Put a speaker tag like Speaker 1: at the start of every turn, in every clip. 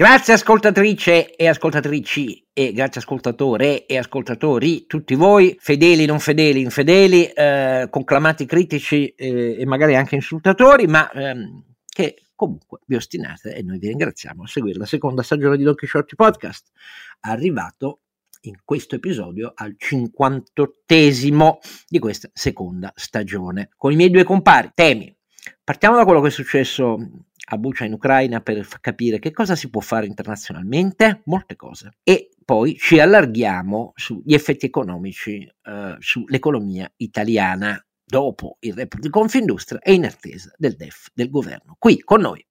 Speaker 1: Grazie ascoltatrice e ascoltatrici e grazie ascoltatore e ascoltatori, tutti voi, fedeli, non fedeli, infedeli, eh, conclamati critici eh, e magari anche insultatori, ma ehm, che comunque vi ostinate e noi vi ringraziamo a seguire la seconda stagione di Don Quixote Podcast, arrivato in questo episodio al 58esimo di questa seconda stagione, con i miei due compari, temi. Partiamo da quello che è successo a Bucia in Ucraina per capire che cosa si può fare internazionalmente, molte cose. E poi ci allarghiamo sugli effetti economici eh, sull'economia italiana dopo il report di Confindustria e in attesa del DEF del governo. Qui con noi.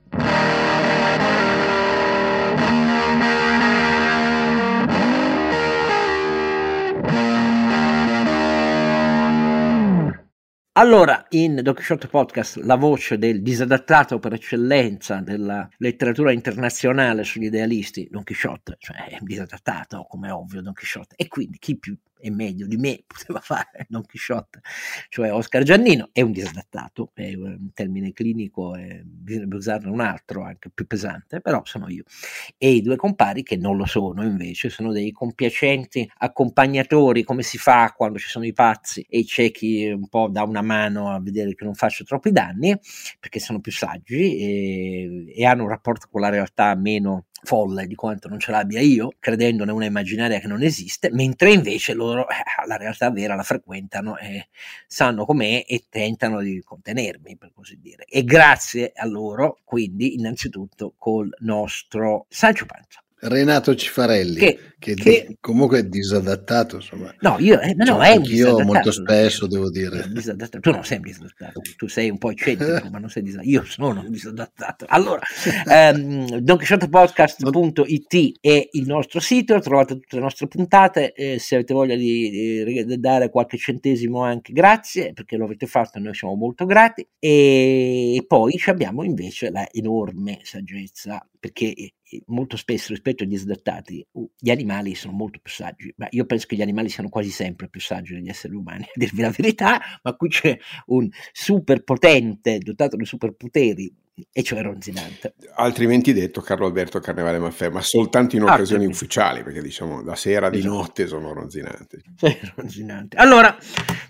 Speaker 1: Allora, in Quixote Podcast, la voce del disadattato per eccellenza della letteratura internazionale sugli idealisti, Don Quixote, cioè è disadattato, come ovvio, Don Quixote, e quindi chi più e meglio di me poteva fare Don Chisciotte, cioè Oscar Giannino, è un disadattato, è un termine clinico, e bisognerebbe usarne un altro anche più pesante, però sono io. E i due compari che non lo sono invece, sono dei compiacenti accompagnatori, come si fa quando ci sono i pazzi e c'è chi un po' dà una mano a vedere che non faccio troppi danni, perché sono più saggi e, e hanno un rapporto con la realtà meno folle di quanto non ce l'abbia io, credendone una immaginaria che non esiste, mentre invece loro eh, la realtà vera la frequentano e sanno com'è e tentano di contenermi, per così dire. E grazie a loro, quindi, innanzitutto col nostro Sancio Panza.
Speaker 2: Renato Cifarelli, che, che, che, comunque è disadattato, insomma.
Speaker 1: No, io eh, no,
Speaker 2: cioè, è io molto spesso devo dire.
Speaker 1: Tu non sei disadattato, tu sei un po' eccentrico, ma non sei disadattato. Io sono disadattato. Allora, ehm, donchisciottepodcast.it è il nostro sito, trovate tutte le nostre puntate, eh, se avete voglia di, di, dare qualche centesimo anche grazie, perché lo avete fatto, noi siamo molto grati. E poi abbiamo invece la enorme saggezza, perché molto spesso rispetto agli sdattati gli animali sono molto più saggi, ma io penso che gli animali siano quasi sempre più saggi degli esseri umani, a dirvi la verità, ma qui c'è un super potente dotato di superpoteri e cioè Ronzinante.
Speaker 3: Altrimenti detto Carlo Alberto Carnevale Maffè, ma soltanto in occasioni ah, ufficiali, perché diciamo da sera di esatto. notte sono ronzinanti.
Speaker 1: Sì, ronzinante. Allora,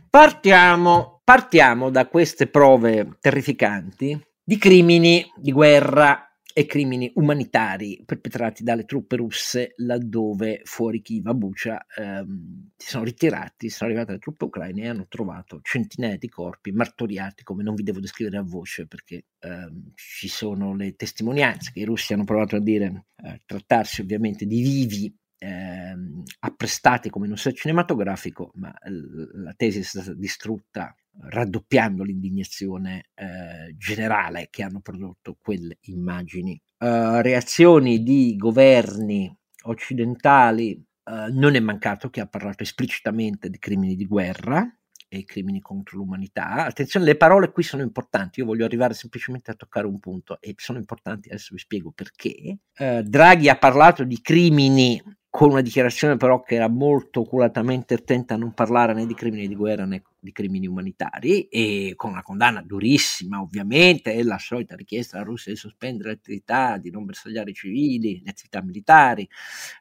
Speaker 1: partiamo, partiamo da queste prove terrificanti di crimini di guerra e crimini umanitari perpetrati dalle truppe russe laddove fuori Kiev a Bucia ehm, si sono ritirati, sono arrivate le truppe ucraine e hanno trovato centinaia di corpi martoriati come non vi devo descrivere a voce perché ehm, ci sono le testimonianze che i russi hanno provato a dire, eh, trattarsi ovviamente di vivi ehm, apprestati come in un set cinematografico, ma l- la tesi è stata distrutta raddoppiando l'indignazione eh, generale che hanno prodotto quelle immagini. Uh, reazioni di governi occidentali, uh, non è mancato che ha parlato esplicitamente di crimini di guerra e crimini contro l'umanità. Attenzione, le parole qui sono importanti, io voglio arrivare semplicemente a toccare un punto e sono importanti, adesso vi spiego perché. Uh, Draghi ha parlato di crimini con una dichiarazione però che era molto oculatamente attenta a non parlare né di crimini di guerra né di crimini umanitari e con una condanna durissima ovviamente e la solita richiesta alla Russia di sospendere le attività, di non bersagliare i civili, le attività militari,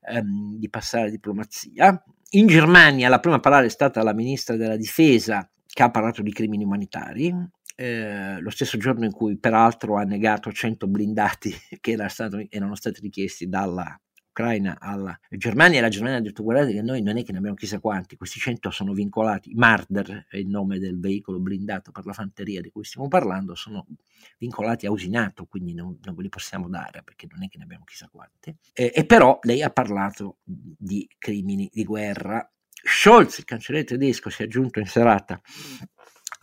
Speaker 1: ehm, di passare alla diplomazia. In Germania la prima a parlare è stata la ministra della difesa che ha parlato di crimini umanitari, eh, lo stesso giorno in cui peraltro ha negato 100 blindati che era stato, erano stati richiesti dalla Ucraina alla Germania e la Germania ha detto guardate che noi non è che ne abbiamo chissà quanti, questi 100 sono vincolati, Marder è il nome del veicolo blindato per la fanteria di cui stiamo parlando, sono vincolati a Usinato, quindi non, non ve li possiamo dare perché non è che ne abbiamo chissà quanti. E, e però lei ha parlato di crimini di guerra. Scholz, il cancelliere tedesco, si è aggiunto in serata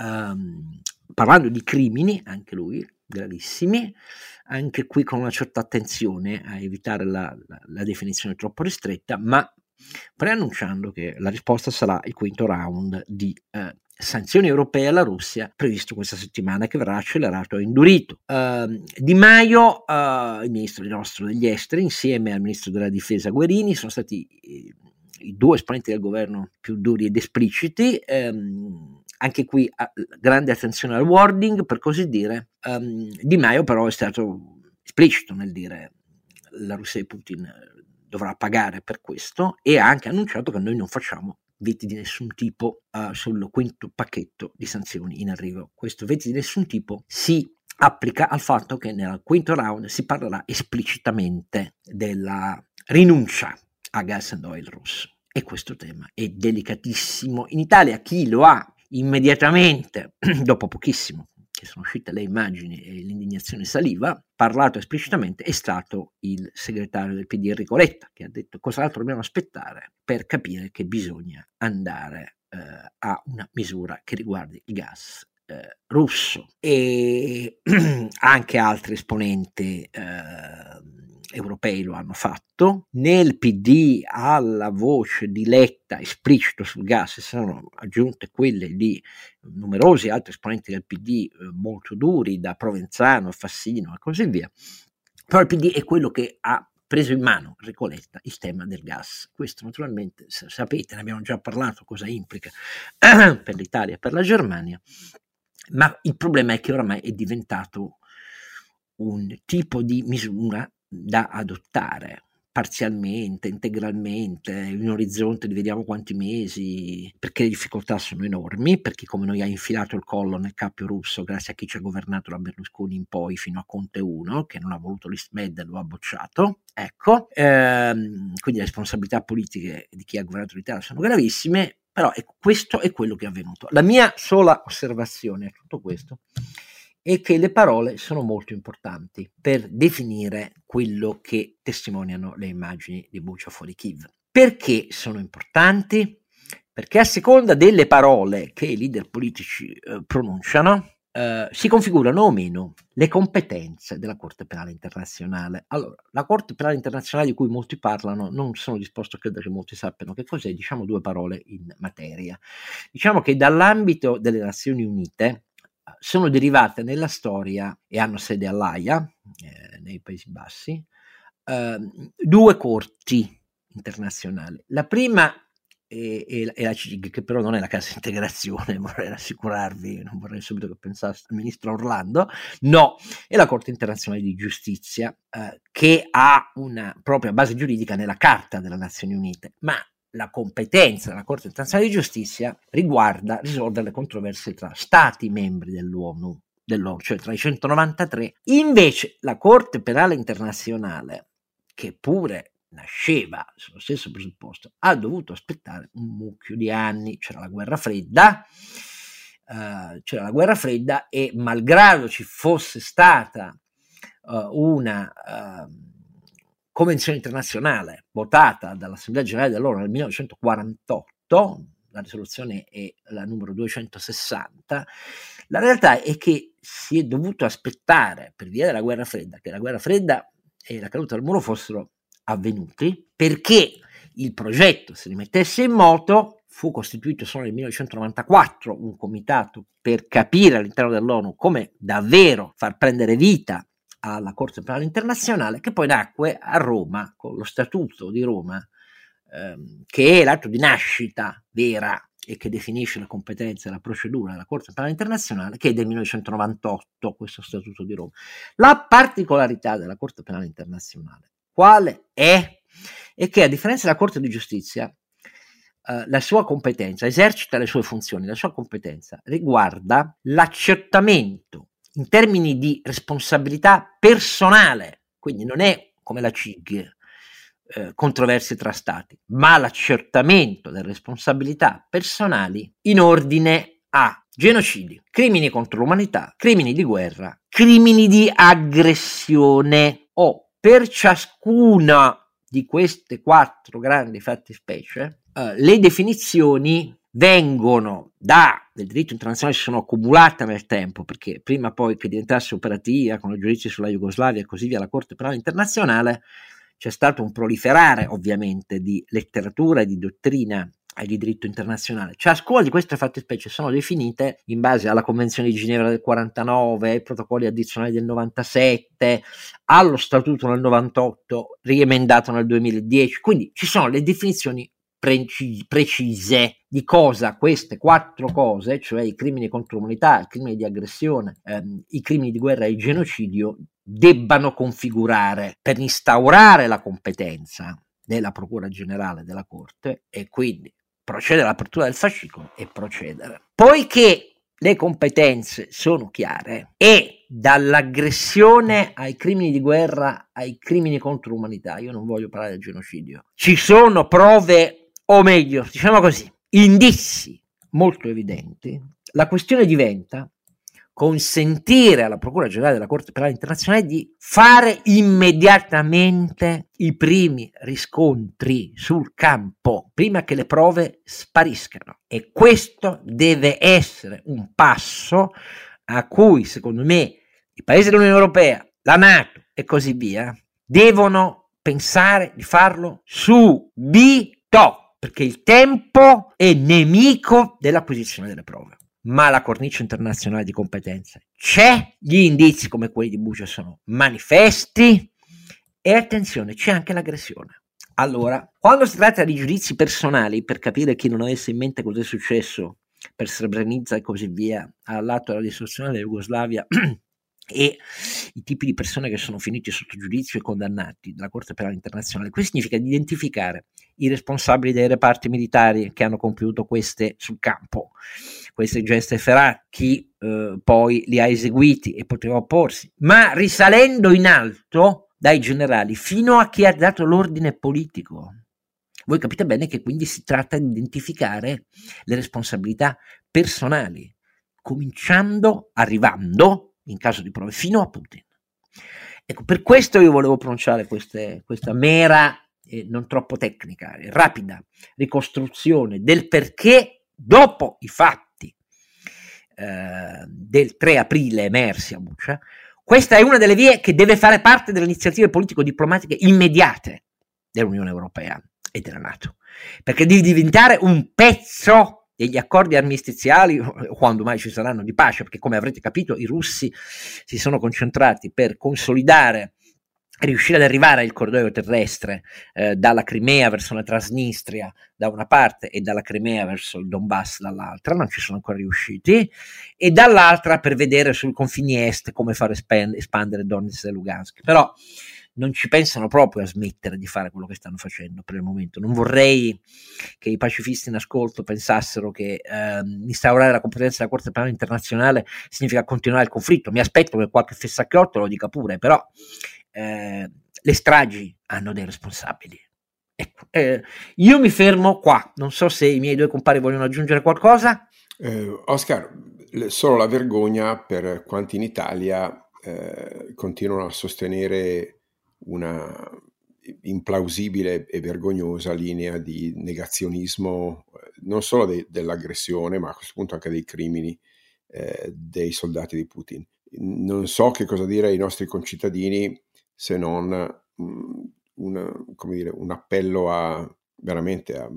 Speaker 1: um, parlando di crimini, anche lui, gravissimi, anche qui con una certa attenzione a evitare la, la, la definizione troppo ristretta, ma preannunciando che la risposta sarà il quinto round di eh, sanzioni europee alla Russia previsto questa settimana che verrà accelerato e indurito. Uh, di Maio, uh, il ministro nostro degli esteri, insieme al ministro della difesa Guerini, sono stati i, i due esponenti del governo più duri ed espliciti. Um, anche qui grande attenzione al wording, per così dire. Um, di Maio però è stato esplicito nel dire la Russia di Putin dovrà pagare per questo e ha anche annunciato che noi non facciamo veti di nessun tipo uh, sul quinto pacchetto di sanzioni in arrivo. Questo veti di nessun tipo si applica al fatto che nel quinto round si parlerà esplicitamente della rinuncia a gas and oil russo. E questo tema è delicatissimo. In Italia chi lo ha immediatamente, dopo pochissimo, che sono uscite le immagini e l'indignazione saliva, parlato esplicitamente è stato il segretario del PD Enrico Letta, che ha detto cos'altro dobbiamo aspettare per capire che bisogna andare eh, a una misura che riguardi il gas eh, russo? E anche altri esponenti eh, europei lo hanno fatto, nel PD alla voce di Letta esplicito sul gas si sono aggiunte quelle di numerosi altri esponenti del PD eh, molto duri, da Provenzano, Fassino e così via. Però il PD è quello che ha preso in mano Recoletta il tema del gas. Questo naturalmente sapete, ne abbiamo già parlato, cosa implica per l'Italia e per la Germania, ma il problema è che oramai è diventato un tipo di misura da adottare parzialmente, integralmente, in un orizzonte di vediamo quanti mesi, perché le difficoltà sono enormi, perché come noi ha infilato il collo nel cappio russo grazie a chi ci ha governato da Berlusconi in poi fino a Conte 1, che non ha voluto l'Istmed e lo ha bocciato, ecco, ehm, quindi le responsabilità politiche di chi ha governato l'Italia sono gravissime, però ecco, questo è quello che è avvenuto. La mia sola osservazione a tutto questo e che le parole sono molto importanti per definire quello che testimoniano le immagini di Bucia fuori Kiev. Perché sono importanti? Perché a seconda delle parole che i leader politici eh, pronunciano, eh, si configurano o meno le competenze della Corte Penale Internazionale. Allora, la Corte Penale Internazionale di cui molti parlano, non sono disposto a credere che molti sappiano che cos'è, diciamo due parole in materia. Diciamo che dall'ambito delle Nazioni Unite sono derivate nella storia e hanno sede all'AIA, eh, nei Paesi Bassi, eh, due corti internazionali. La prima è, è, è, la CIG, che però non è la cassa integrazione, vorrei rassicurarvi, non vorrei subito che pensasse al ministro Orlando, no, è la Corte internazionale di giustizia, eh, che ha una propria base giuridica nella Carta delle Nazioni Unite, ma la competenza della Corte internazionale di giustizia riguarda risolvere le controversie tra stati membri dell'ONU, dell'ONU, cioè tra i 193. Invece la Corte penale internazionale, che pure nasceva sullo stesso presupposto, ha dovuto aspettare un mucchio di anni, c'era la guerra fredda, uh, c'era la guerra fredda e malgrado ci fosse stata uh, una... Uh, convenzione internazionale votata dall'Assemblea Generale dell'ONU nel 1948, la risoluzione è la numero 260, la realtà è che si è dovuto aspettare per via della guerra fredda, che la guerra fredda e la caduta del muro fossero avvenuti, perché il progetto si rimettesse in moto, fu costituito solo nel 1994 un comitato per capire all'interno dell'ONU come davvero far prendere vita alla Corte Penale Internazionale, che poi nacque a Roma con lo Statuto di Roma, ehm, che è l'atto di nascita vera e che definisce la competenza e la procedura della Corte Penale Internazionale, che è del 1998, questo Statuto di Roma. La particolarità della Corte Penale Internazionale, quale è? È che a differenza della Corte di Giustizia, Uh, la sua competenza, esercita le sue funzioni, la sua competenza riguarda l'accertamento in termini di responsabilità personale, quindi non è come la CIG, eh, controversie tra stati, ma l'accertamento delle responsabilità personali in ordine a genocidi, crimini contro l'umanità, crimini di guerra, crimini di aggressione. O per ciascuna di queste quattro grandi fattispecie eh, le definizioni vengono da del diritto internazionale si sono accumulate nel tempo, perché prima poi che diventasse operativa con i giudizi sulla Jugoslavia e così via la Corte Penale Internazionale, c'è stato un proliferare ovviamente di letteratura e di dottrina e di diritto internazionale. Ciascuna di queste fattispecie sono definite in base alla Convenzione di Ginevra del 49, ai protocolli addizionali del 97, allo Statuto nel 98, riemendato nel 2010. Quindi ci sono le definizioni preci- precise di cosa queste quattro cose, cioè i crimini contro l'umanità, i crimini di aggressione, ehm, i crimini di guerra e il genocidio, debbano configurare per instaurare la competenza della Procura Generale della Corte e quindi procedere all'apertura del fascicolo e procedere. Poiché le competenze sono chiare e dall'aggressione ai crimini di guerra ai crimini contro l'umanità, io non voglio parlare del genocidio, ci sono prove, o meglio, diciamo così, indizi molto evidenti, la questione diventa consentire alla Procura Generale della Corte Penale Internazionale di fare immediatamente i primi riscontri sul campo prima che le prove spariscano. E questo deve essere un passo a cui, secondo me, i paesi dell'Unione Europea, la Nato e così via, devono pensare di farlo subito, perché il tempo è nemico dell'acquisizione delle prove ma la cornice internazionale di competenze c'è, gli indizi come quelli di Buccia sono manifesti e attenzione, c'è anche l'aggressione. Allora, quando si tratta di giudizi personali, per capire chi non avesse in mente cosa è successo per Srebrenica e così via, all'atto della distruzione della Jugoslavia e i tipi di persone che sono finiti sotto giudizio e condannati dalla Corte Penale Internazionale. Questo significa identificare i responsabili dei reparti militari che hanno compiuto queste sul campo, queste geste efferate, chi eh, poi li ha eseguiti e poteva opporsi, ma risalendo in alto dai generali fino a chi ha dato l'ordine politico. Voi capite bene che quindi si tratta di identificare le responsabilità personali, cominciando, arrivando in caso di prove, fino a Putin. Ecco, per questo io volevo pronunciare queste, questa mera, eh, non troppo tecnica, rapida ricostruzione del perché dopo i fatti eh, del 3 aprile emersi a Buccia, questa è una delle vie che deve fare parte delle iniziative politico-diplomatiche immediate dell'Unione Europea e della Nato, perché deve diventare un pezzo degli accordi armistiziali, quando mai ci saranno di pace, perché come avrete capito i russi si sono concentrati per consolidare riuscire ad arrivare al corridoio terrestre eh, dalla Crimea verso la Transnistria da una parte e dalla Crimea verso il Donbass dall'altra, non ci sono ancora riusciti, e dall'altra per vedere sui confini est come far espandere Donetsk e Lugansk. Però non ci pensano proprio a smettere di fare quello che stanno facendo per il momento. Non vorrei che i pacifisti in ascolto pensassero che eh, instaurare la competenza della Corte Penale Internazionale significa continuare il conflitto. Mi aspetto che qualche fessacchiotto lo dica pure, però eh, le stragi hanno dei responsabili. Ecco, eh, io mi fermo qua, non so se i miei due compari vogliono aggiungere qualcosa.
Speaker 3: Eh, Oscar, solo la vergogna per quanti in Italia eh, continuano a sostenere una implausibile e vergognosa linea di negazionismo eh, non solo de- dell'aggressione, ma a questo punto anche dei crimini eh, dei soldati di Putin. Non so che cosa dire ai nostri concittadini se non mh, mm, una, dire, un appello a veramente a,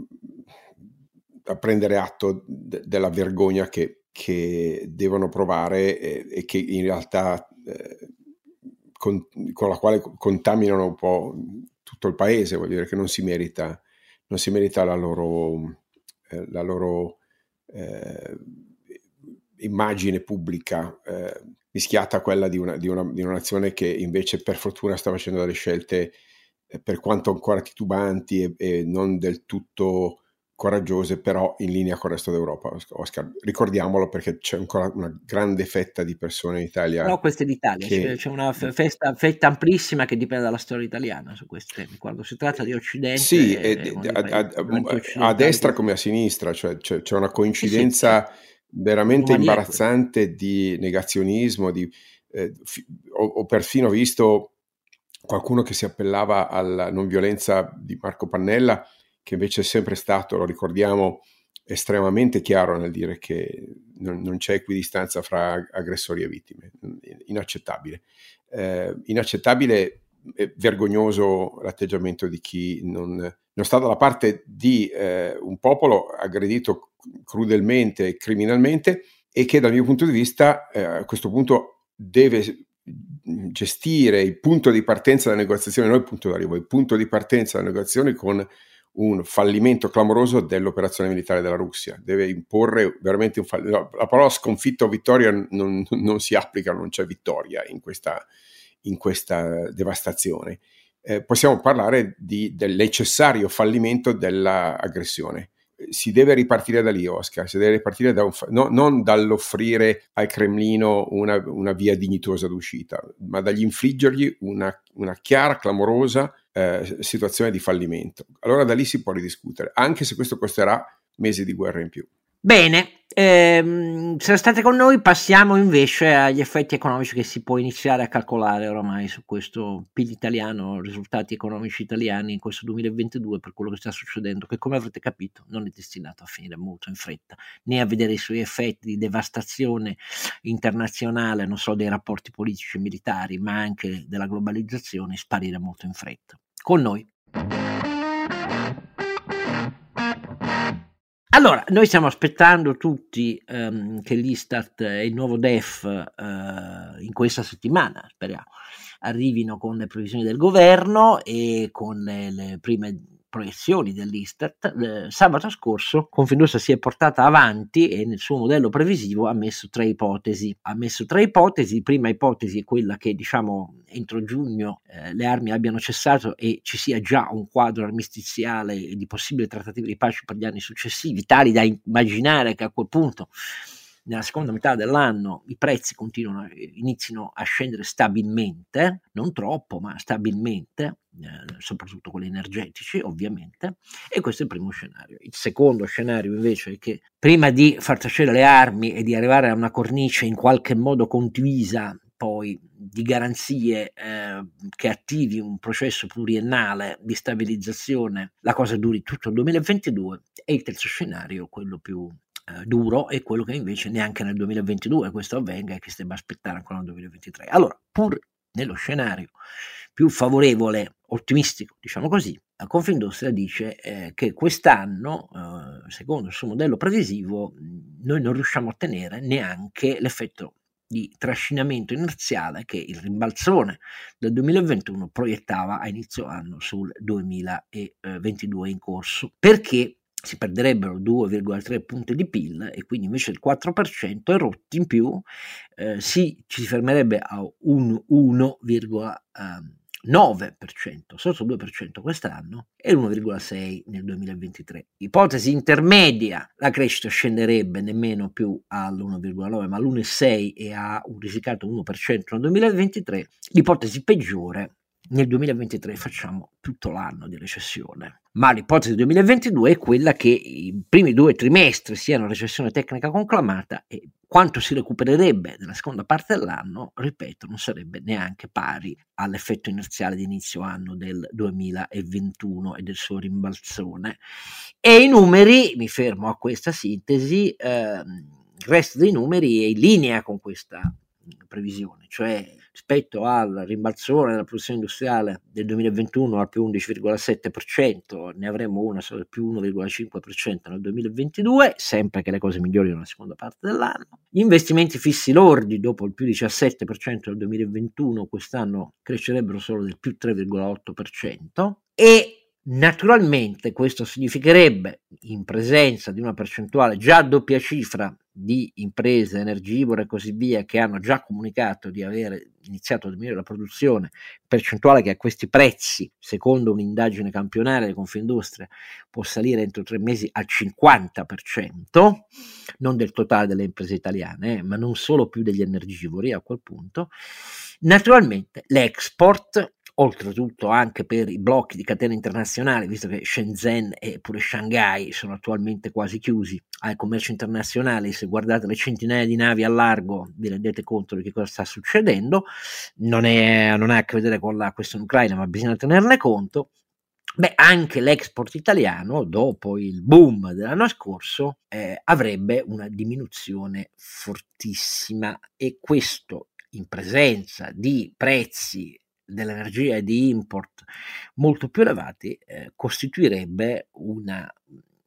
Speaker 3: a prendere atto de- della vergogna che, che devono provare e, e, che in realtà eh, con, con, la quale contaminano un po' tutto il paese, voglio dire che non si merita, non si merita la loro, eh, la loro eh, immagine pubblica eh, mischiata a quella di una, di, una, di una, nazione che invece per fortuna sta facendo delle scelte eh, per quanto ancora titubanti e, e non del tutto coraggiose, però in linea con il resto d'Europa. Oscar, ricordiamolo perché c'è ancora una grande fetta di persone in Italia.
Speaker 1: No, questa è d'Italia, che... c'è una festa, fetta amplissima che dipende dalla storia italiana su questi temi. Quando si tratta di Occidente,
Speaker 3: sì, e, a, a, a, destra come a sinistra, cioè c'è, c'è una coincidenza sì, sì, veramente imbarazzante di negazionismo. Di, eh, fi, ho, ho perfino visto qualcuno che si appellava alla non violenza di Marco Pannella che invece è sempre stato, lo ricordiamo, estremamente chiaro nel dire che non, non c'è equidistanza fra aggressori e vittime. Inaccettabile. Eh, inaccettabile e vergognoso l'atteggiamento di chi non, non sta dalla parte di eh, un popolo aggredito crudelmente e criminalmente e che dal mio punto di vista eh, a questo punto deve gestire il punto di partenza della negoziazione, non il punto d'arrivo, il punto di partenza della negoziazione con un fallimento clamoroso dell'operazione militare della Russia, deve imporre veramente un fallimento. La parola sconfitta o vittoria non, non si applica, non c'è vittoria in questa, in questa devastazione. Eh, possiamo parlare di, del necessario fallimento dell'aggressione si deve ripartire da lì, Oscar, si deve ripartire da un, no, non dall'offrire al Cremlino una, una, via dignitosa d'uscita, ma dagli infliggergli una, una chiara, clamorosa eh, situazione di fallimento. Allora da lì si può ridiscutere, anche se questo costerà mesi di guerra in più.
Speaker 1: Bene, ehm, se state con noi passiamo invece agli effetti economici che si può iniziare a calcolare oramai su questo PIL italiano, risultati economici italiani in questo 2022 per quello che sta succedendo, che come avrete capito non è destinato a finire molto in fretta, né a vedere i suoi effetti di devastazione internazionale, non solo dei rapporti politici e militari, ma anche della globalizzazione, sparire molto in fretta. Con noi. Allora, noi stiamo aspettando tutti um, che l'Istat e il nuovo DEF uh, in questa settimana, speriamo, arrivino con le previsioni del governo e con le, le prime proiezioni dell'Istat, eh, sabato scorso Confindustria si è portata avanti e nel suo modello previsivo ha messo tre ipotesi. Ha messo tre ipotesi, prima ipotesi è quella che diciamo entro giugno eh, le armi abbiano cessato e ci sia già un quadro armistiziale di possibili trattative di pace per gli anni successivi, tali da immaginare che a quel punto nella seconda metà dell'anno i prezzi continuano, iniziano a scendere stabilmente, non troppo, ma stabilmente, eh, soprattutto quelli energetici ovviamente, e questo è il primo scenario. Il secondo scenario invece è che prima di far tacere le armi e di arrivare a una cornice in qualche modo condivisa poi di garanzie eh, che attivi un processo pluriennale di stabilizzazione, la cosa duri tutto il 2022 e il terzo scenario, quello più eh, duro è quello che invece neanche nel 2022 questo avvenga e che si debba aspettare ancora nel 2023. Allora, pur nello scenario più favorevole, ottimistico, diciamo così, la Confindustria dice eh, che quest'anno, eh, secondo il suo modello previsivo, noi non riusciamo a ottenere neanche l'effetto di trascinamento inerziale che il rimbalzone del 2021 proiettava a inizio anno sul 2022 in corso. Perché si perderebbero 2,3 punti di PIL e quindi invece il 4% e rotti in più eh, si, ci si fermerebbe a un 1,9%, sotto il 2% quest'anno e l'1,6% nel 2023. Ipotesi intermedia, la crescita scenderebbe nemmeno più all'1,9% ma all'1,6% e a un risicato 1% nel 2023. L'ipotesi peggiore nel 2023 facciamo tutto l'anno di recessione. Ma l'ipotesi del 2022 è quella che i primi due trimestri siano recessione tecnica conclamata e quanto si recupererebbe nella seconda parte dell'anno, ripeto, non sarebbe neanche pari all'effetto inerziale di inizio anno del 2021 e del suo rimbalzone. E i numeri, mi fermo a questa sintesi, ehm, il resto dei numeri è in linea con questa previsione, cioè rispetto al rimbalzone della produzione industriale del 2021 al più 11,7%, ne avremo una solo più 1,5% nel 2022, sempre che le cose migliorino nella seconda parte dell'anno. Gli investimenti fissi lordi dopo il più 17% del 2021 quest'anno crescerebbero solo del più 3,8% e Naturalmente questo significherebbe, in presenza di una percentuale già a doppia cifra di imprese energivore e così via che hanno già comunicato di aver iniziato a diminuire la produzione, percentuale che a questi prezzi, secondo un'indagine campionaria di Confindustria, può salire entro tre mesi al 50%, non del totale delle imprese italiane, eh, ma non solo più degli energivori a quel punto. Naturalmente l'export oltretutto anche per i blocchi di catena internazionale, visto che Shenzhen e pure Shanghai sono attualmente quasi chiusi al commercio internazionale, se guardate le centinaia di navi a largo vi rendete conto di che cosa sta succedendo, non, è, non ha a che vedere con la questione ucraina, ma bisogna tenerne conto. Beh, anche l'export italiano, dopo il boom dell'anno scorso, eh, avrebbe una diminuzione fortissima. E questo in presenza di prezzi dell'energia e di import molto più elevati, eh, costituirebbe una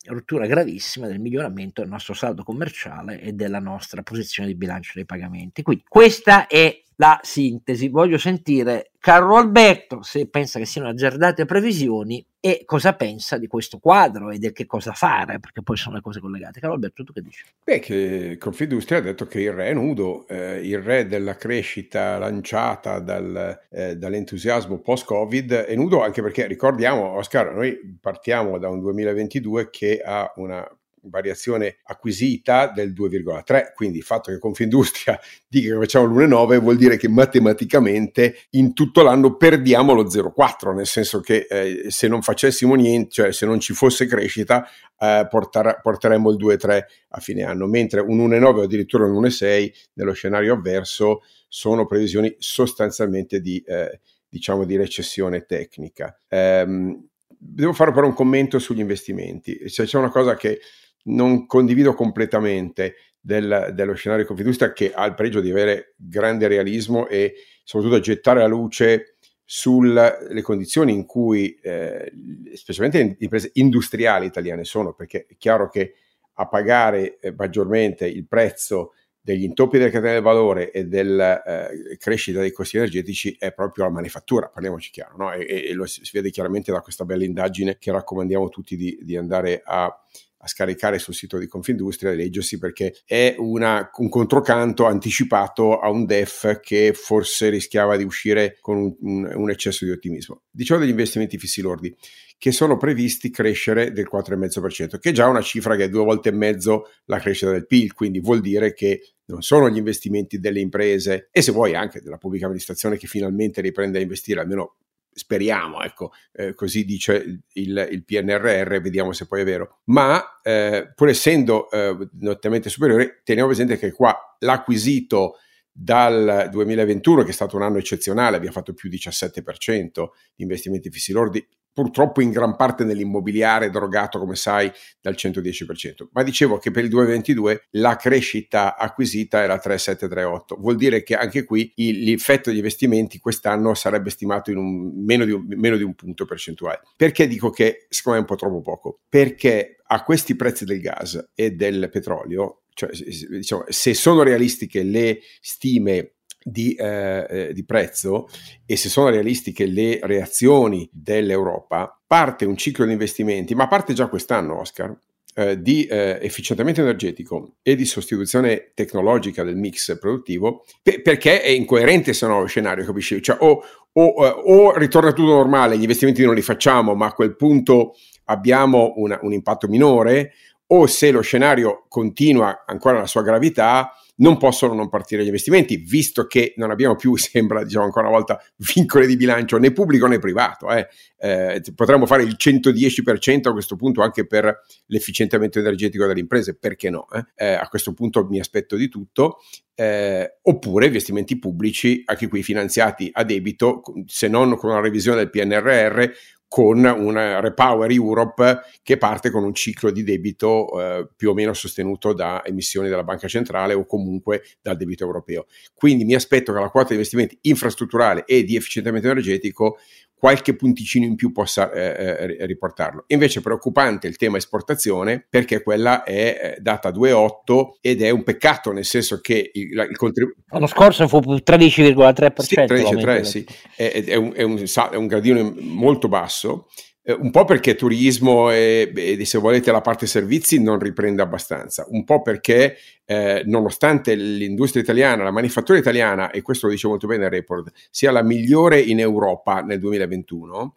Speaker 1: rottura gravissima del miglioramento del nostro saldo commerciale e della nostra posizione di bilancio dei pagamenti. Quindi questa è la sintesi. Voglio sentire Carlo Alberto se pensa che siano azzardate previsioni e cosa pensa di questo quadro e del che cosa fare, perché poi sono le cose collegate. Carlo Alberto, tu che dici?
Speaker 3: Beh, che Confindustria ha detto che il re è nudo, eh, il re della crescita lanciata dal, eh, dall'entusiasmo post-Covid è nudo anche perché ricordiamo, Oscar, noi partiamo da un 2022 che ha una variazione acquisita del 2,3, quindi il fatto che Confindustria dica che facciamo l'1,9 vuol dire che matematicamente in tutto l'anno perdiamo lo 0,4, nel senso che eh, se non facessimo niente, cioè se non ci fosse crescita, eh, portar- porteremmo il 2,3 a fine anno, mentre un 1,9 o addirittura un 1,6 nello scenario avverso sono previsioni sostanzialmente di, eh, diciamo, di recessione tecnica. Um, devo fare però un commento sugli investimenti. Cioè, c'è una cosa che non condivido completamente del, dello scenario Confindustria che ha il pregio di avere grande realismo e soprattutto gettare la luce sulle condizioni in cui eh, specialmente le imprese industriali italiane sono, perché è chiaro che a pagare eh, maggiormente il prezzo degli intoppi delle catene del valore e della eh, crescita dei costi energetici è proprio la manifattura, parliamoci chiaro, no? e, e, lo si vede chiaramente da questa bella indagine che raccomandiamo tutti di, di andare a a scaricare sul sito di Confindustria e leggersi perché è una, un controcanto anticipato a un DEF che forse rischiava di uscire con un, un, un eccesso di ottimismo. Dicevo degli investimenti fissi lordi che sono previsti crescere del 4,5%, che è già una cifra che è due volte e mezzo la crescita del PIL, quindi vuol dire che non sono gli investimenti delle imprese e se vuoi anche della pubblica amministrazione che finalmente riprende a investire almeno speriamo, ecco, eh, così dice il, il, PNRR, vediamo se poi è vero, ma eh, pur essendo eh, nettamente superiore, teniamo presente che qua l'acquisito dal 2021, che è stato un anno eccezionale, abbiamo fatto più 17% di investimenti fissi lordi, purtroppo in gran parte nell'immobiliare drogato, come sai, dal 110%. Ma dicevo che per il 2022 la crescita acquisita era 3,738. Vuol dire che anche qui il, l'effetto degli investimenti quest'anno sarebbe stimato in un, meno, di un, meno di un punto percentuale. Perché dico che secondo me è un po' troppo poco? Perché a questi prezzi del gas e del petrolio, cioè, diciamo, se sono realistiche le stime di, eh, eh, di, prezzo e se sono realistiche le reazioni dell'Europa, parte un ciclo di investimenti, ma parte già quest'anno, Oscar, eh, di eh, efficientamento energetico e di sostituzione tecnologica del mix produttivo, per, perché è incoerente se no lo scenario, capisci? Cioè, o, o, eh, o, ritorna tutto normale, gli investimenti non li facciamo, ma a quel punto abbiamo una, un impatto minore, o se lo scenario continua ancora la sua gravità, non possono non partire gli investimenti, visto che non abbiamo più, sembra, diciamo ancora una volta, vincoli di bilancio né pubblico né privato. Eh. Eh, potremmo fare il 110% a questo punto anche per l'efficientamento energetico delle imprese, perché no? Eh? eh a questo punto mi aspetto di tutto. Eh, oppure investimenti pubblici, anche qui finanziati a debito, se non con una revisione del PNRR, con una Repower Europe che parte con un ciclo di debito eh, più o meno sostenuto da emissioni della banca centrale o comunque dal debito europeo. Quindi mi aspetto che la quota di investimenti infrastrutturale e di efficientamento energetico qualche punticino in più possa eh, eh riportarlo. Invece è preoccupante il tema esportazione perché quella è eh, data 2,8 ed è un peccato nel senso che il, il contributo...
Speaker 1: L'anno scorso fu 13,3%.
Speaker 3: Sì, 13,3 sì, è, è, un, è, un, è un gradino molto basso eh, un po' perché turismo e, e, se volete la parte servizi non riprende abbastanza, un po' perché eh, nonostante l'industria italiana, la manifattura italiana, e questo lo dice molto bene il report, sia la migliore in Europa nel 2021,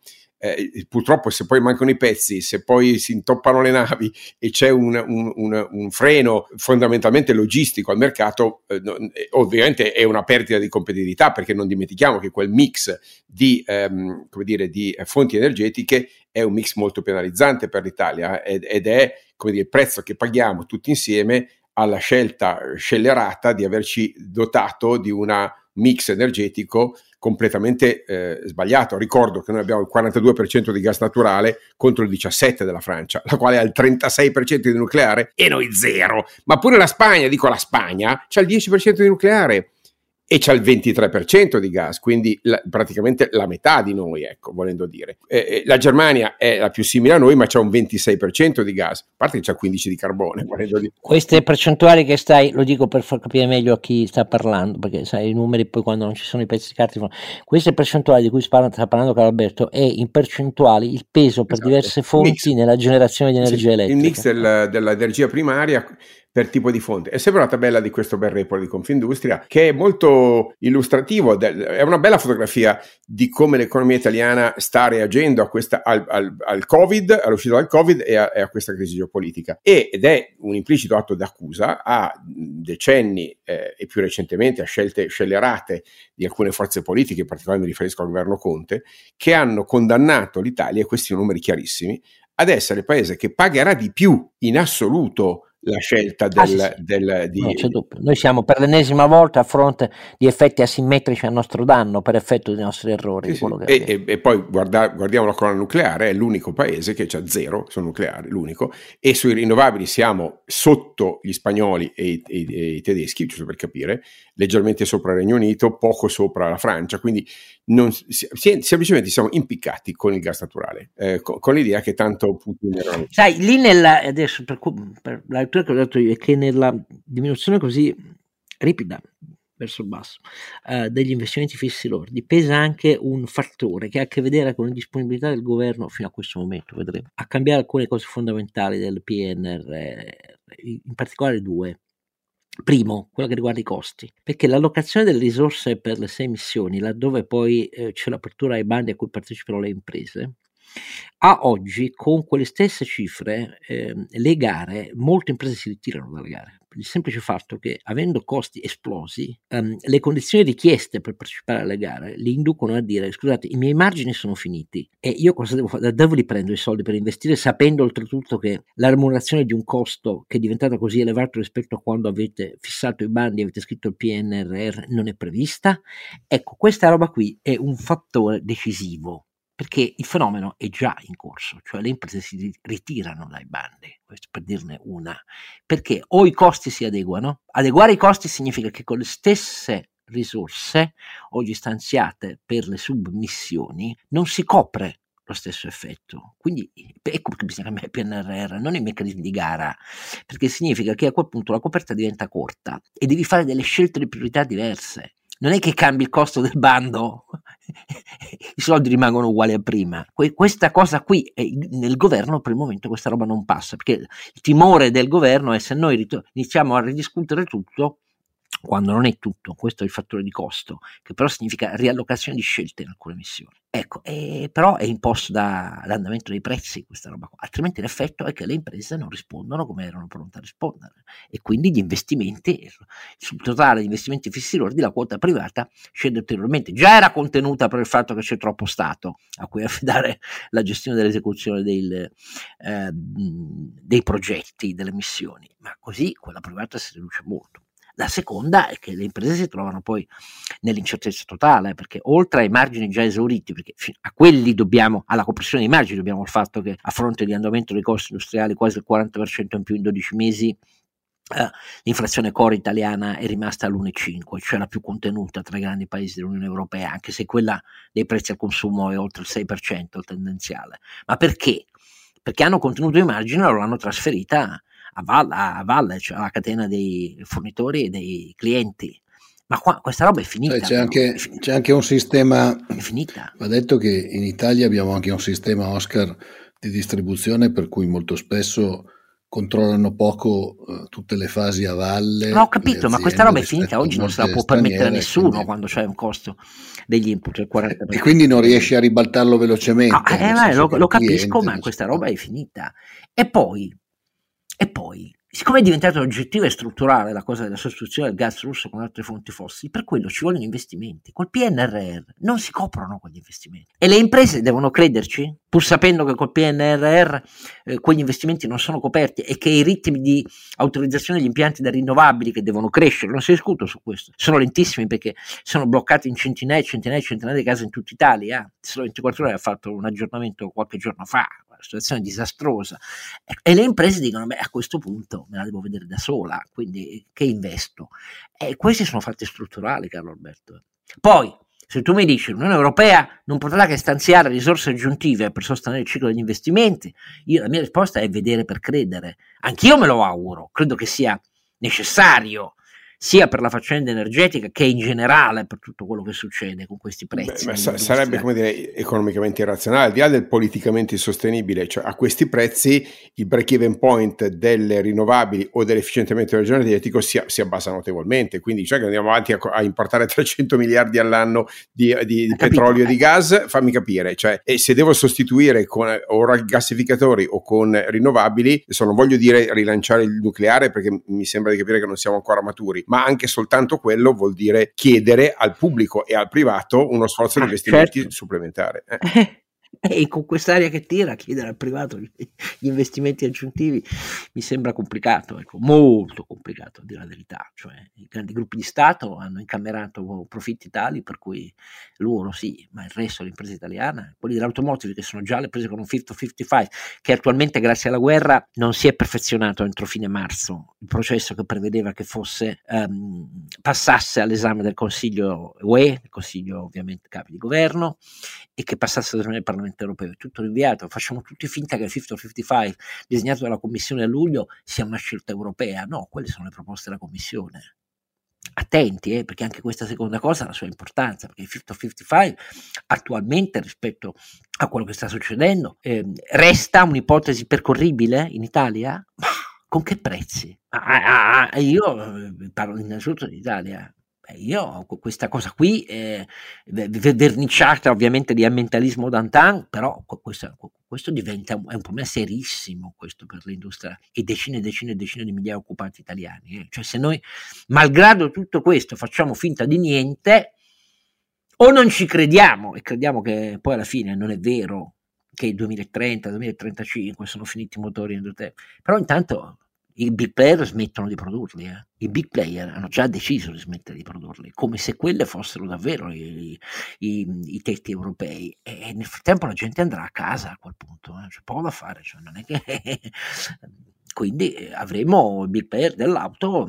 Speaker 3: eh, purtroppo se poi mancano i pezzi, se poi si intoppano le navi e c'è un, un, un, un freno fondamentalmente logistico al mercato, eh, eh, ovviamente è una perdita di competitività perché non dimentichiamo che quel mix di, ehm, dire, di fonti energetiche è un mix molto penalizzante per l'Italia eh, ed, ed è dire, il prezzo che paghiamo tutti insieme alla scelta scellerata di averci dotato di una mix energetico completamente eh, sbagliato. Ricordo che noi abbiamo il 42% di gas naturale contro il 17% della Francia, la quale ha il 36% di nucleare e noi zero. Ma pure la Spagna, dico la Spagna, c'ha il 10% di nucleare e c'ha il 23% di gas, quindi la, praticamente la metà di noi, ecco, volendo dire. Eh, la Germania è la più simile a noi, ma c'ha un 26% di gas, a parte che c'ha 15 di carbone, volendo dire.
Speaker 1: Queste percentuali che stai, lo dico per far capire meglio a chi sta parlando, perché sai, i numeri poi quando non ci sono i pezzi di carta, queste percentuali di cui sta parlando Carlo Alberto è in percentuali il peso per esatto. diverse fonti nella generazione di energia sì, elettrica.
Speaker 3: Il mix del, dell'energia primaria per tipo di fonte. È sempre una tabella di questo bel report di Confindustria che è molto illustrativo, è una bella fotografia di come l'economia italiana sta reagendo questa, al, al, al, Covid, all'uscita dal Covid e a, e a, questa crisi geopolitica. ed è un implicito atto d'accusa a decenni eh, e più recentemente a scelte scellerate di alcune forze politiche, in particolare mi riferisco al governo Conte, che hanno condannato l'Italia, e questi sono numeri chiarissimi, ad essere il paese che pagherà di più in assoluto la scelta del, ah, sì, sì. del di...
Speaker 1: no, Noi siamo per l'ennesima volta a fronte di effetti asimmetrici a nostro danno per effetto dei nostri errori.
Speaker 3: Sì, e, e, e, poi guarda, guardiamo la colonna nucleare, è l'unico paese che ha zero sul nucleare, l'unico, e sui rinnovabili siamo sotto gli spagnoli e i, e, i tedeschi, giusto per capire, leggermente sopra il Regno Unito, poco sopra la Francia, quindi non, semplicemente siamo impiccati con il gas naturale, eh, con, con, l'idea che tanto Putin era...
Speaker 1: Sai, lì nella, adesso per, per la lettura che ho detto io è che nella diminuzione così ripida verso il basso uh, degli investimenti fissi lordi pesa anche un fattore che ha a che vedere con la disponibilità del governo fino a questo momento, vedremo, a cambiare alcune cose fondamentali del PNR, in particolare due. Primo, quello che riguarda i costi, perché l'allocazione delle risorse per le sei missioni, laddove poi eh, c'è l'apertura ai bandi a cui partecipano le imprese, a oggi con quelle stesse cifre eh, le gare, molte imprese si ritirano dalle gare il semplice fatto che avendo costi esplosi, um, le condizioni richieste per partecipare alle gare li inducono a dire scusate i miei margini sono finiti e io cosa devo fare? Da dove li prendo i soldi per investire sapendo oltretutto che la remunerazione di un costo che è diventato così elevato rispetto a quando avete fissato i bandi avete scritto il PNRR non è prevista? Ecco, questa roba qui è un fattore decisivo perché il fenomeno è già in corso, cioè le imprese si ritirano dai bandi, per dirne una, perché o i costi si adeguano, adeguare i costi significa che con le stesse risorse oggi stanziate per le submissioni non si copre lo stesso effetto. Quindi ecco perché bisogna cambiare PNRR, non i meccanismi di gara, perché significa che a quel punto la coperta diventa corta e devi fare delle scelte di priorità diverse non è che cambi il costo del bando, i soldi rimangono uguali a prima. Que- questa cosa qui nel governo per il momento questa roba non passa, perché il timore del governo è se noi rit- iniziamo a ridiscutere tutto, quando non è tutto, questo è il fattore di costo, che però significa riallocazione di scelte in alcune missioni. Ecco, eh, però è imposto da, dall'andamento dei prezzi questa roba qua, altrimenti l'effetto è che le imprese non rispondono come erano pronte a rispondere e quindi gli investimenti, sul totale di investimenti fissi lordi, la quota privata scende ulteriormente. Già era contenuta per il fatto che c'è troppo Stato a cui affidare la gestione dell'esecuzione del, eh, dei progetti, delle missioni, ma così quella privata si riduce molto. La seconda è che le imprese si trovano poi nell'incertezza totale, perché oltre ai margini già esauriti, perché a quelli dobbiamo, alla compressione dei margini dobbiamo il fatto che a fronte di andamento dei costi industriali quasi il 40% in più in 12 mesi, Uh, l'inflazione core italiana è rimasta all'1,5, cioè la più contenuta tra i grandi paesi dell'Unione Europea, anche se quella dei prezzi al consumo è oltre il 6%, il tendenziale. Ma perché? Perché hanno contenuto i margini e lo hanno trasferita a valle, a valle cioè alla catena dei fornitori e dei clienti. Ma qua, questa roba è finita.
Speaker 2: C'è, anche, c'è, anche, un sistema. È finita. Va detto che in Italia abbiamo anche un sistema Oscar di distribuzione per cui molto spesso controllano poco uh, tutte le fasi a valle.
Speaker 1: No, ho capito, ma questa roba è finita. Oggi non se la può permettere nessuno quindi... quando c'è un costo degli input del 40%.
Speaker 2: E quindi non riesci a ribaltarlo velocemente.
Speaker 1: Ah, eh, lo, lo capisco, ma questa roba è finita. E poi e poi, siccome è diventato oggettivo e strutturale la cosa della sostituzione del gas russo con altre fonti fossili, per quello ci vogliono investimenti. Col PNRR non si coprono quegli investimenti. E le imprese devono crederci, pur sapendo che col PNRR eh, quegli investimenti non sono coperti e che i ritmi di autorizzazione degli impianti da rinnovabili che devono crescere, non si discute su questo, sono lentissimi perché sono bloccati in centinaia e centinaia e centinaia di case in tutta Italia. Solo 24 ore ha fatto un aggiornamento qualche giorno fa situazione disastrosa. E le imprese dicono, beh, a questo punto me la devo vedere da sola, quindi che investo? E questi sono fatti strutturali, Carlo Alberto. Poi, se tu mi dici l'Unione Europea non potrà che stanziare risorse aggiuntive per sostenere il ciclo degli investimenti, io, la mia risposta è vedere per credere. Anch'io me lo auguro, credo che sia necessario sia per la faccenda energetica che in generale per tutto quello che succede con questi prezzi.
Speaker 3: Beh, sa- sarebbe come dire economicamente irrazionale, al di là del politicamente insostenibile, cioè a questi prezzi il break-even point delle rinnovabili o dell'efficientamento energetico si, si abbassa notevolmente, quindi cioè che andiamo avanti a, a importare 300 miliardi all'anno di, di, di petrolio e di gas, fammi capire, cioè, e se devo sostituire con o gassificatori o con rinnovabili, adesso non voglio dire rilanciare il nucleare perché mi sembra di capire che non siamo ancora maturi, ma anche soltanto quello vuol dire chiedere al pubblico e al privato uno sforzo di ah, investimenti certo. supplementare.
Speaker 1: Eh. E con quest'aria che tira, chiedere al privato gli investimenti aggiuntivi mi sembra complicato, ecco, molto complicato a dire la verità. Cioè, I grandi gruppi di Stato hanno incamerato profitti tali per cui loro sì, ma il resto dell'impresa italiana, quelli dell'automotive che sono già le prese con un 50-55, che attualmente grazie alla guerra non si è perfezionato entro fine marzo, il processo che prevedeva che fosse um, passasse all'esame del Consiglio UE, il Consiglio ovviamente capi di governo, e che passasse all'esame del Parlamento Parlamento europeo, è tutto rinviato, facciamo tutti finta che il 50-55 disegnato dalla Commissione a luglio sia una scelta europea, no, quelle sono le proposte della Commissione. Attenti, eh, perché anche questa seconda cosa ha la sua importanza, perché il 50-55 attualmente rispetto a quello che sta succedendo eh, resta un'ipotesi percorribile in Italia? Ma con che prezzi? Ah, ah, ah, io eh, parlo innanzitutto d'Italia, io questa cosa qui, eh, verniciata ovviamente di ambientalismo d'antan, però questo, questo diventa un, è un problema serissimo questo per l'industria e decine e decine e decine di migliaia di occupati italiani. Eh. Cioè se noi, malgrado tutto questo, facciamo finta di niente, o non ci crediamo e crediamo che poi alla fine non è vero che il 2030-2035 sono finiti i motori però intanto i big player smettono di produrli, eh. i big player hanno già deciso di smettere di produrli, come se quelle fossero davvero i, i, i tetti europei. E nel frattempo la gente andrà a casa a quel punto, eh. c'è poco da fare, cioè che... Quindi eh, avremo i big player dell'auto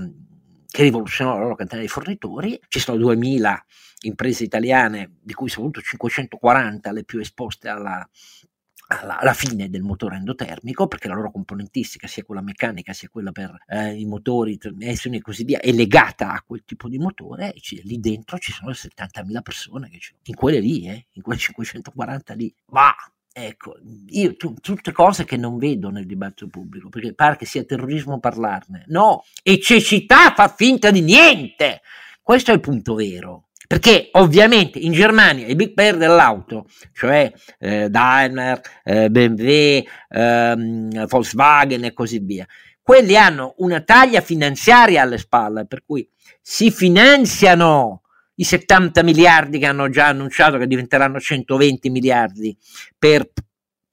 Speaker 1: che rivoluzionano la loro catena di fornitori, ci sono 2000 imprese italiane, di cui sono 540 le più esposte alla, alla, alla, fine del motore endotermico, perché la loro componentistica, sia quella meccanica sia quella per eh, i motori, trasmissioni e così via, è legata a quel tipo di motore e ci, lì dentro ci sono 70.000 persone che in quelle lì, eh, in quelle 540 lì. Ma ecco, io tu, tutte cose che non vedo nel dibattito pubblico, perché pare che sia terrorismo parlarne. No, e cecità fa finta di niente. Questo è il punto vero. Perché ovviamente in Germania i big player dell'auto, cioè eh, Daimler, eh, BMW, ehm, Volkswagen e così via, quelli hanno una taglia finanziaria alle spalle, per cui si finanziano i 70 miliardi che hanno già annunciato che diventeranno 120 miliardi per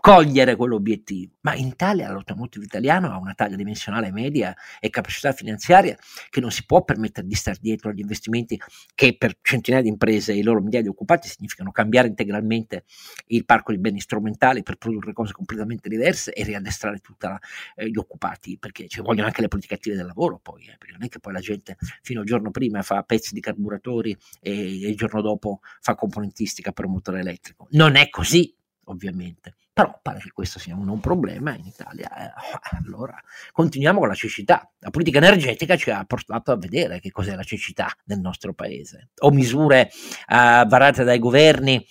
Speaker 1: cogliere quell'obiettivo. Ma in Italia l'automotive italiano ha una taglia dimensionale media e capacità finanziaria che non si può permettere di stare dietro agli investimenti che per centinaia di imprese e i loro migliaia di occupati significano cambiare integralmente il parco di beni strumentali per produrre cose completamente diverse e riaddestrare tutti eh, gli occupati, perché ci vogliono anche le politiche attive del lavoro poi, eh, perché non è che poi la gente fino al giorno prima fa pezzi di carburatori e, e il giorno dopo fa componentistica per un motore elettrico. Non è così, ovviamente. Però pare che questo sia un, un problema in Italia. Eh, allora continuiamo con la cecità. La politica energetica ci ha portato a vedere che cos'è la cecità nel nostro paese. O misure eh, varate dai governi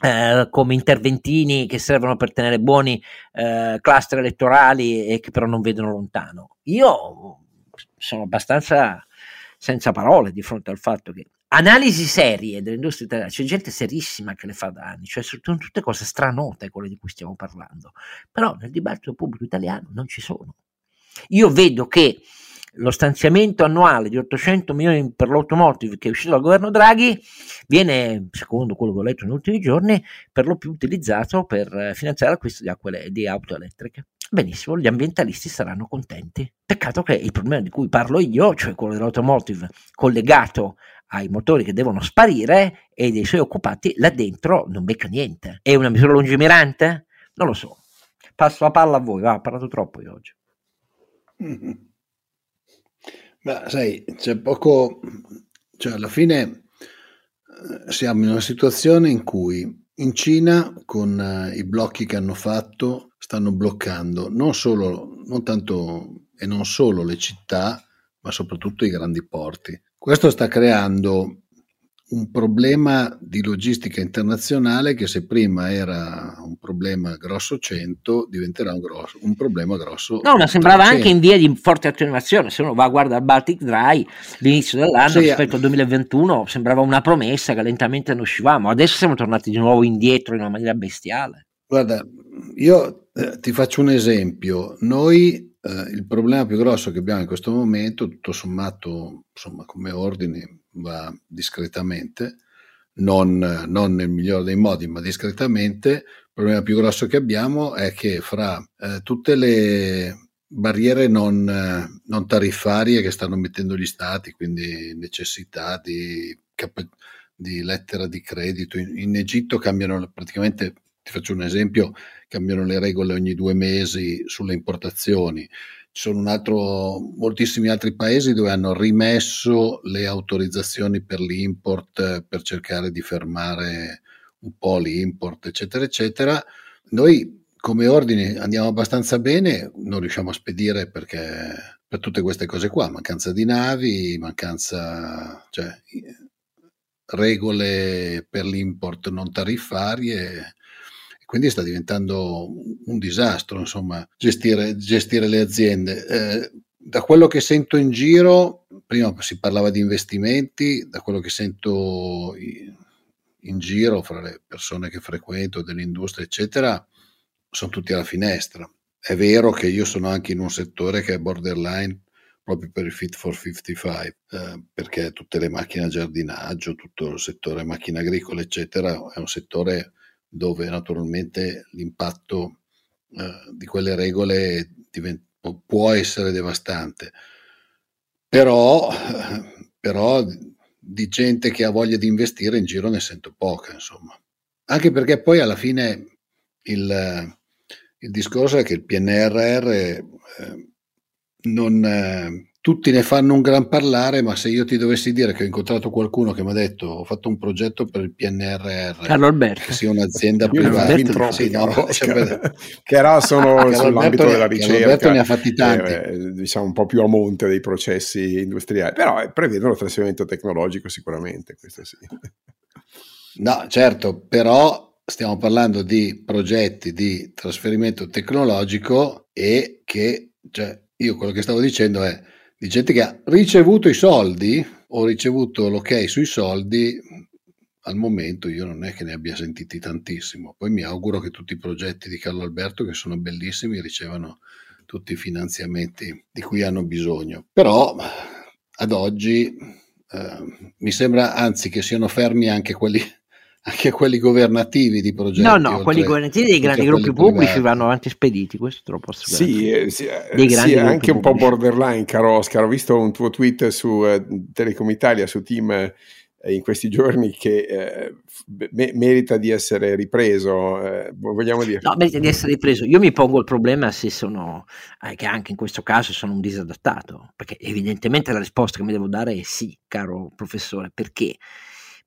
Speaker 1: eh, come interventini che servono per tenere buoni eh, cluster elettorali e che però non vedono lontano. Io sono abbastanza senza parole di fronte al fatto che analisi serie dell'industria italiana, c'è gente serissima che le fa da anni, cioè sono tutte cose stranote quelle di cui stiamo parlando, però nel dibattito pubblico italiano non ci sono. Io vedo che lo stanziamento annuale di 800 milioni per l'automotive che è uscito dal governo Draghi viene, secondo quello che ho letto negli ultimi giorni, per lo più utilizzato per finanziare l'acquisto di, acque, di auto elettriche. Benissimo, gli ambientalisti saranno contenti. Peccato che il problema di cui parlo io, cioè quello dell'automotive collegato ai motori che devono sparire e dei suoi occupati là dentro non becca niente. È una misura lungimirante? Non lo so. passo la palla a voi, va, ho parlato troppo io oggi.
Speaker 2: Ma sai, c'è poco, cioè alla fine eh, siamo in una situazione in cui in Cina con uh, i blocchi che hanno fatto stanno bloccando non solo, non tanto e non solo le città, ma soprattutto i grandi porti. Questo sta creando un problema di logistica internazionale che se prima era un problema grosso 100 diventerà un, grosso, un problema grosso
Speaker 1: no ma sembrava 300. anche in via di forte attenuazione se uno va a guardare il Baltic Dry l'inizio dell'anno sì, rispetto al 2021 sembrava una promessa che lentamente ne uscivamo. Adesso siamo tornati di nuovo indietro in una maniera bestiale.
Speaker 2: Guarda io eh, ti faccio un esempio. Noi eh, il problema più grosso che abbiamo in questo momento tutto sommato insomma come ordini va discretamente, non, non, nel migliore dei modi, ma discretamente. Il problema più grosso che abbiamo è che fra eh, tutte le barriere non, non, tariffarie che stanno mettendo gli stati, quindi necessità di, di lettera di credito, in, in Egitto cambiano praticamente, ti faccio un esempio, cambiano le regole ogni due mesi sulle importazioni ci sono altro, moltissimi altri paesi dove hanno rimesso le autorizzazioni per l'import per cercare di fermare un po' l'import, eccetera, eccetera. Noi come ordine andiamo abbastanza bene, non riusciamo a spedire perché per tutte queste cose qua, mancanza di navi, mancanza, cioè regole per l'import non tariffarie quindi sta diventando un disastro, insomma, gestire, gestire le aziende. Eh, da quello che sento in giro, prima si parlava di investimenti, da quello che sento in giro fra le persone che frequento dell'industria, eccetera, sono tutti alla finestra. È vero che io sono anche in un settore che è borderline proprio per il Fit for 55, eh, perché tutte le macchine a giardinaggio, tutto il settore macchine agricole, eccetera, è un settore dove naturalmente l'impatto eh, di quelle regole divent- può essere devastante. Però, però di gente che ha voglia di investire in giro ne sento poca, insomma. Anche perché poi alla fine il, il discorso è che il PNRR eh, non, eh, tutti ne fanno un gran parlare, ma se io ti dovessi dire che ho incontrato qualcuno che mi ha detto ho fatto un progetto per il PNRR,
Speaker 1: Carlo Alberto.
Speaker 2: che sia un'azienda privata, sì, no,
Speaker 3: che era sono sull'ambito della ricerca,
Speaker 2: Alberto ne ha fatti tanti,
Speaker 3: eh, diciamo un po' più a monte dei processi industriali, però eh, prevedono il trasferimento tecnologico sicuramente, questo sì.
Speaker 2: No, certo, però stiamo parlando di progetti di trasferimento tecnologico e che, cioè, io quello che stavo dicendo è di gente che ha ricevuto i soldi o ricevuto l'ok sui soldi, al momento io non è che ne abbia sentiti tantissimo. Poi mi auguro che tutti i progetti di Carlo Alberto, che sono bellissimi, ricevano tutti i finanziamenti di cui hanno bisogno. Però ad oggi eh, mi sembra anzi che siano fermi anche quelli anche quelli governativi di progetti.
Speaker 1: No, no, quelli governativi dei grandi gruppi pubblici vanno avanti spediti, questo te lo posso
Speaker 3: Sì, eh, sì, eh, sì anche un po' borderline, caro Oscar. Ho visto un tuo tweet su eh, Telecom Italia, su Team eh, in questi giorni che eh, me- merita di essere ripreso, eh, vogliamo dire?
Speaker 1: No, merita di essere ripreso. Io mi pongo il problema se sono, che anche in questo caso sono un disadattato, perché evidentemente la risposta che mi devo dare è sì, caro professore, perché?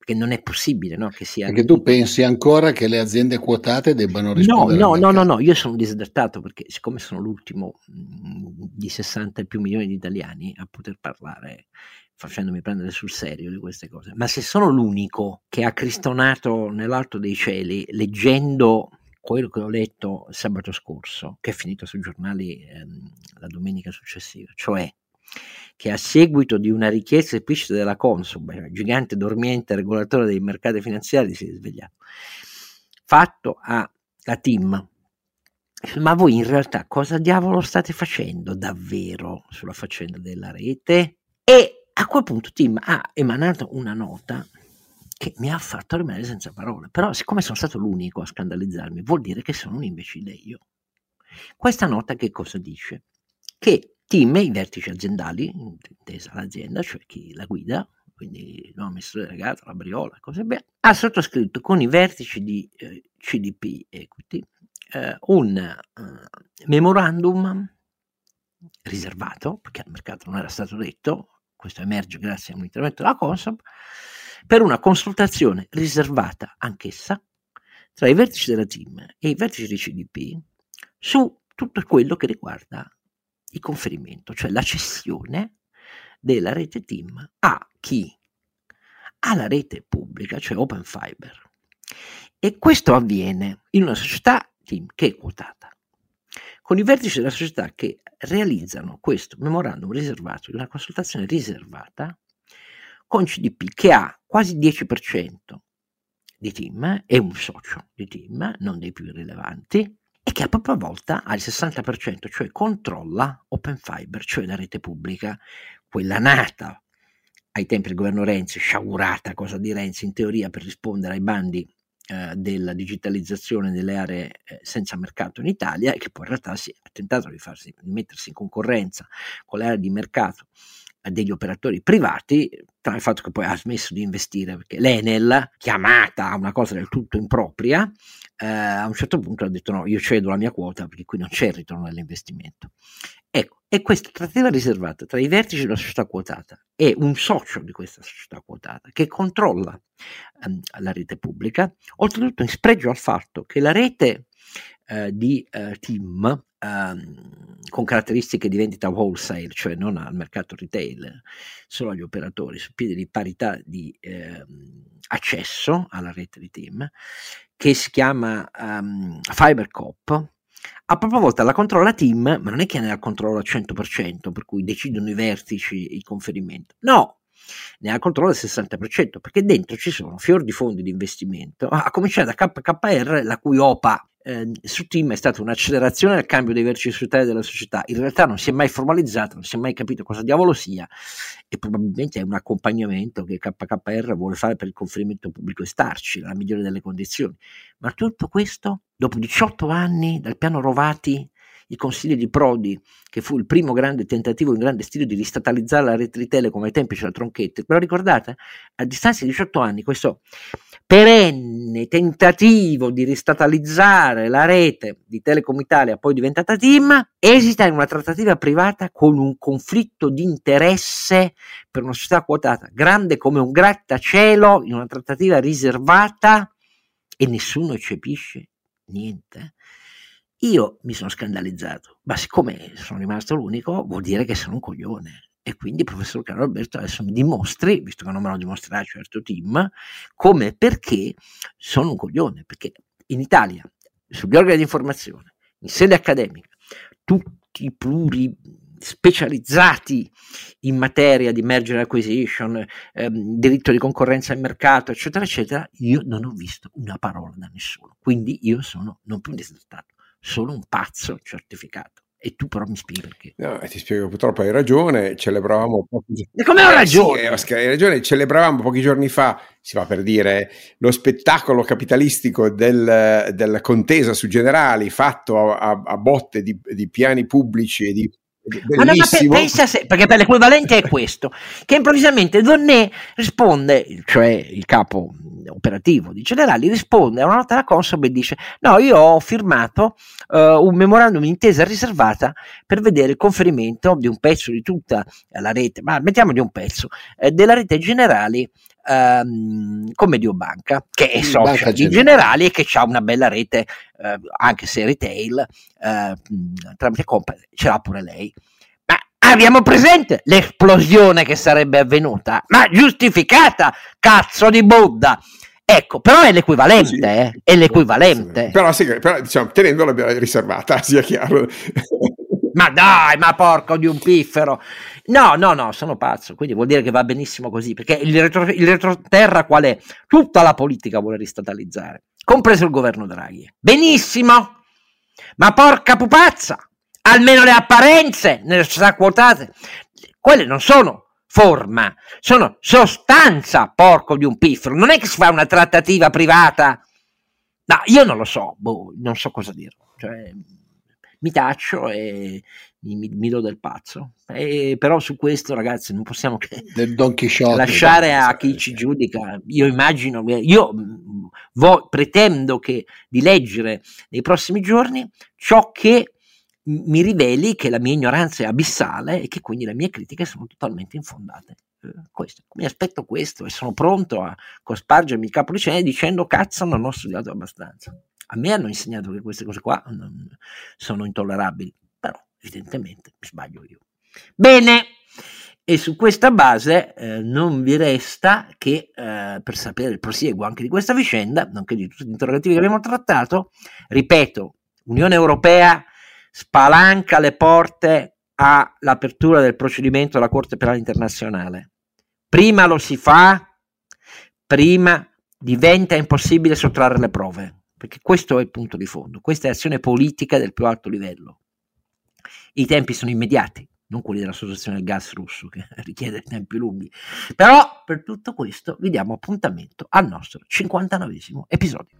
Speaker 1: Perché non è possibile no, che sia...
Speaker 2: Perché tu pensi ancora che le aziende quotate debbano rispondere?
Speaker 1: No, no, no, no, no, io sono disadattato perché siccome sono l'ultimo mh, di 60 e più milioni di italiani a poter parlare facendomi prendere sul serio di queste cose, ma se sono l'unico che ha cristonato nell'alto dei cieli leggendo quello che ho letto sabato scorso, che è finito sui giornali ehm, la domenica successiva, cioè che a seguito di una richiesta esplicita della Consum, gigante dormiente regolatore dei mercati finanziari, si è svegliato, fatto a, a Tim. Ma voi in realtà cosa diavolo state facendo davvero sulla faccenda della rete? E a quel punto Tim ha emanato una nota che mi ha fatto rimanere senza parole. Però, siccome sono stato l'unico a scandalizzarmi, vuol dire che sono un imbecille io. Questa nota che cosa dice? Che team, i vertici aziendali, intesa l'azienda, cioè chi la guida, quindi il nuovo amministratore delegato, la Briola, cose belle, ha sottoscritto con i vertici di eh, CDP Equity eh, un uh, memorandum riservato, perché al mercato non era stato detto, questo emerge grazie a un intervento della Consob, per una consultazione riservata anch'essa tra i vertici della team e i vertici di CDP su tutto quello che riguarda il conferimento, cioè la cessione della rete team a chi? Alla rete pubblica, cioè Open Fiber. E questo avviene in una società team che è quotata, con i vertici della società che realizzano questo memorandum riservato di una consultazione riservata con CDP che ha quasi 10% di team, è un socio di team, non dei più rilevanti, e che a propria volta ha il 60%, cioè controlla Open Fiber, cioè la rete pubblica, quella nata ai tempi del governo Renzi, sciagurata cosa di Renzi in teoria per rispondere ai bandi eh, della digitalizzazione delle aree eh, senza mercato in Italia e che poi in realtà si ha tentato di, farsi, di mettersi in concorrenza con le aree di mercato degli operatori privati, tra il fatto che poi ha smesso di investire, perché l'Enel, chiamata a una cosa del tutto impropria, eh, a un certo punto ha detto no, io cedo la mia quota perché qui non c'è il ritorno dell'investimento. Ecco, e questa trattativa riservata tra i vertici della società quotata e un socio di questa società quotata che controlla ehm, la rete pubblica, oltretutto in spregio al fatto che la rete eh, di eh, team ehm, con caratteristiche di vendita wholesale, cioè non al mercato retail, solo agli operatori, su piedi di parità di ehm, accesso alla rete di team, che si chiama um, FiberCop, a propria volta la controlla team, ma non è che ne ha il controllo al 100%, per cui decidono i vertici il conferimento. No, ne ha il controllo al 60%, perché dentro ci sono fior di fondi di investimento, a cominciare da KKR, la cui OPA eh, su Team è stata un'accelerazione del cambio dei vertici societari della società. In realtà non si è mai formalizzato, non si è mai capito cosa diavolo sia e probabilmente è un accompagnamento che KKR vuole fare per il conferimento pubblico e starci nella migliore delle condizioni. Ma tutto questo, dopo 18 anni dal piano Rovati, i consigli di Prodi, che fu il primo grande tentativo in grande stile di ristatalizzare la rete di Telecom ai tempi c'era Tronchetti, però ricordate, a distanza di 18 anni questo perenne tentativo di ristatalizzare la rete di Telecom Italia, poi diventata TIM, esita in una trattativa privata con un conflitto di interesse per una società quotata, grande come un grattacielo, in una trattativa riservata e nessuno eccepisce niente. Io mi sono scandalizzato, ma siccome sono rimasto l'unico, vuol dire che sono un coglione. E quindi, professor Carlo Alberto, adesso mi dimostri, visto che non me lo dimostrerà certo team, come e perché sono un coglione. Perché in Italia, sugli organi di informazione, in sede accademica, tutti pluri specializzati in materia di merger acquisition, ehm, diritto di concorrenza al mercato, eccetera, eccetera, io non ho visto una parola da nessuno. Quindi io sono non più un disertato, solo un pazzo certificato. E tu però mi spieghi perché.
Speaker 3: No, ti spiego, purtroppo hai ragione, celebravamo pochi giorni
Speaker 1: come ho ragione?
Speaker 3: Eh, sì, Oscar, hai ragione, celebravamo pochi giorni fa, si va per dire, lo spettacolo capitalistico del, della contesa su generali fatto a, a, a botte di, di piani pubblici e di
Speaker 1: pe- pensa se, perché per l'equivalente è questo, che improvvisamente Donné risponde, cioè il capo operativo di Generali, risponde a una nota della Consob e dice no, io ho firmato uh, un memorandum d'intesa riservata per vedere il conferimento di un pezzo di tutta la rete, ma mettiamo di un pezzo, eh, della rete Generali ehm, con Mediobanca, che è socia di Generali e che ha una bella rete, eh, anche se retail, eh, tramite Compa, ce l'ha pure lei. Ma abbiamo presente l'esplosione che sarebbe avvenuta, ma giustificata, cazzo di Buddha! Ecco, però è l'equivalente, sì, eh? è l'equivalente.
Speaker 3: Però, sì, però diciamo, tenendola riservata, sia chiaro.
Speaker 1: Ma dai, ma porco di un piffero. No, no, no, sono pazzo, quindi vuol dire che va benissimo così, perché il, retro, il retroterra qual è? Tutta la politica vuole ristatalizzare, compreso il governo Draghi. Benissimo, ma porca pupazza, almeno le apparenze nelle società quotate, quelle non sono forma, sono sostanza, porco di un piffero. Non è che si fa una trattativa privata. No, io non lo so, boh, non so cosa dire. Cioè, mi taccio e mi, mi, mi do del pazzo. E, però su questo, ragazzi, non possiamo che lasciare a chi ci giudica. Io immagino, io vo- pretendo che, di leggere nei prossimi giorni ciò che mi riveli che la mia ignoranza è abissale e che quindi le mie critiche sono totalmente infondate. Eh, questo, mi aspetto questo e sono pronto a cospargermi il capo di scena dicendo cazzo non ho studiato abbastanza. A me hanno insegnato che queste cose qua sono intollerabili, però evidentemente mi sbaglio io. Bene, e su questa base eh, non vi resta che eh, per sapere il prosieguo anche di questa vicenda, nonché di tutti gli interrogativi che abbiamo trattato, ripeto, Unione Europea spalanca le porte all'apertura del procedimento alla Corte Penale Internazionale. Prima lo si fa, prima diventa impossibile sottrarre le prove perché questo è il punto di fondo, questa è azione politica del più alto livello. I tempi sono immediati, non quelli dell'associazione del gas russo che richiede tempi lunghi. Però per tutto questo vi diamo appuntamento al nostro 59 episodio.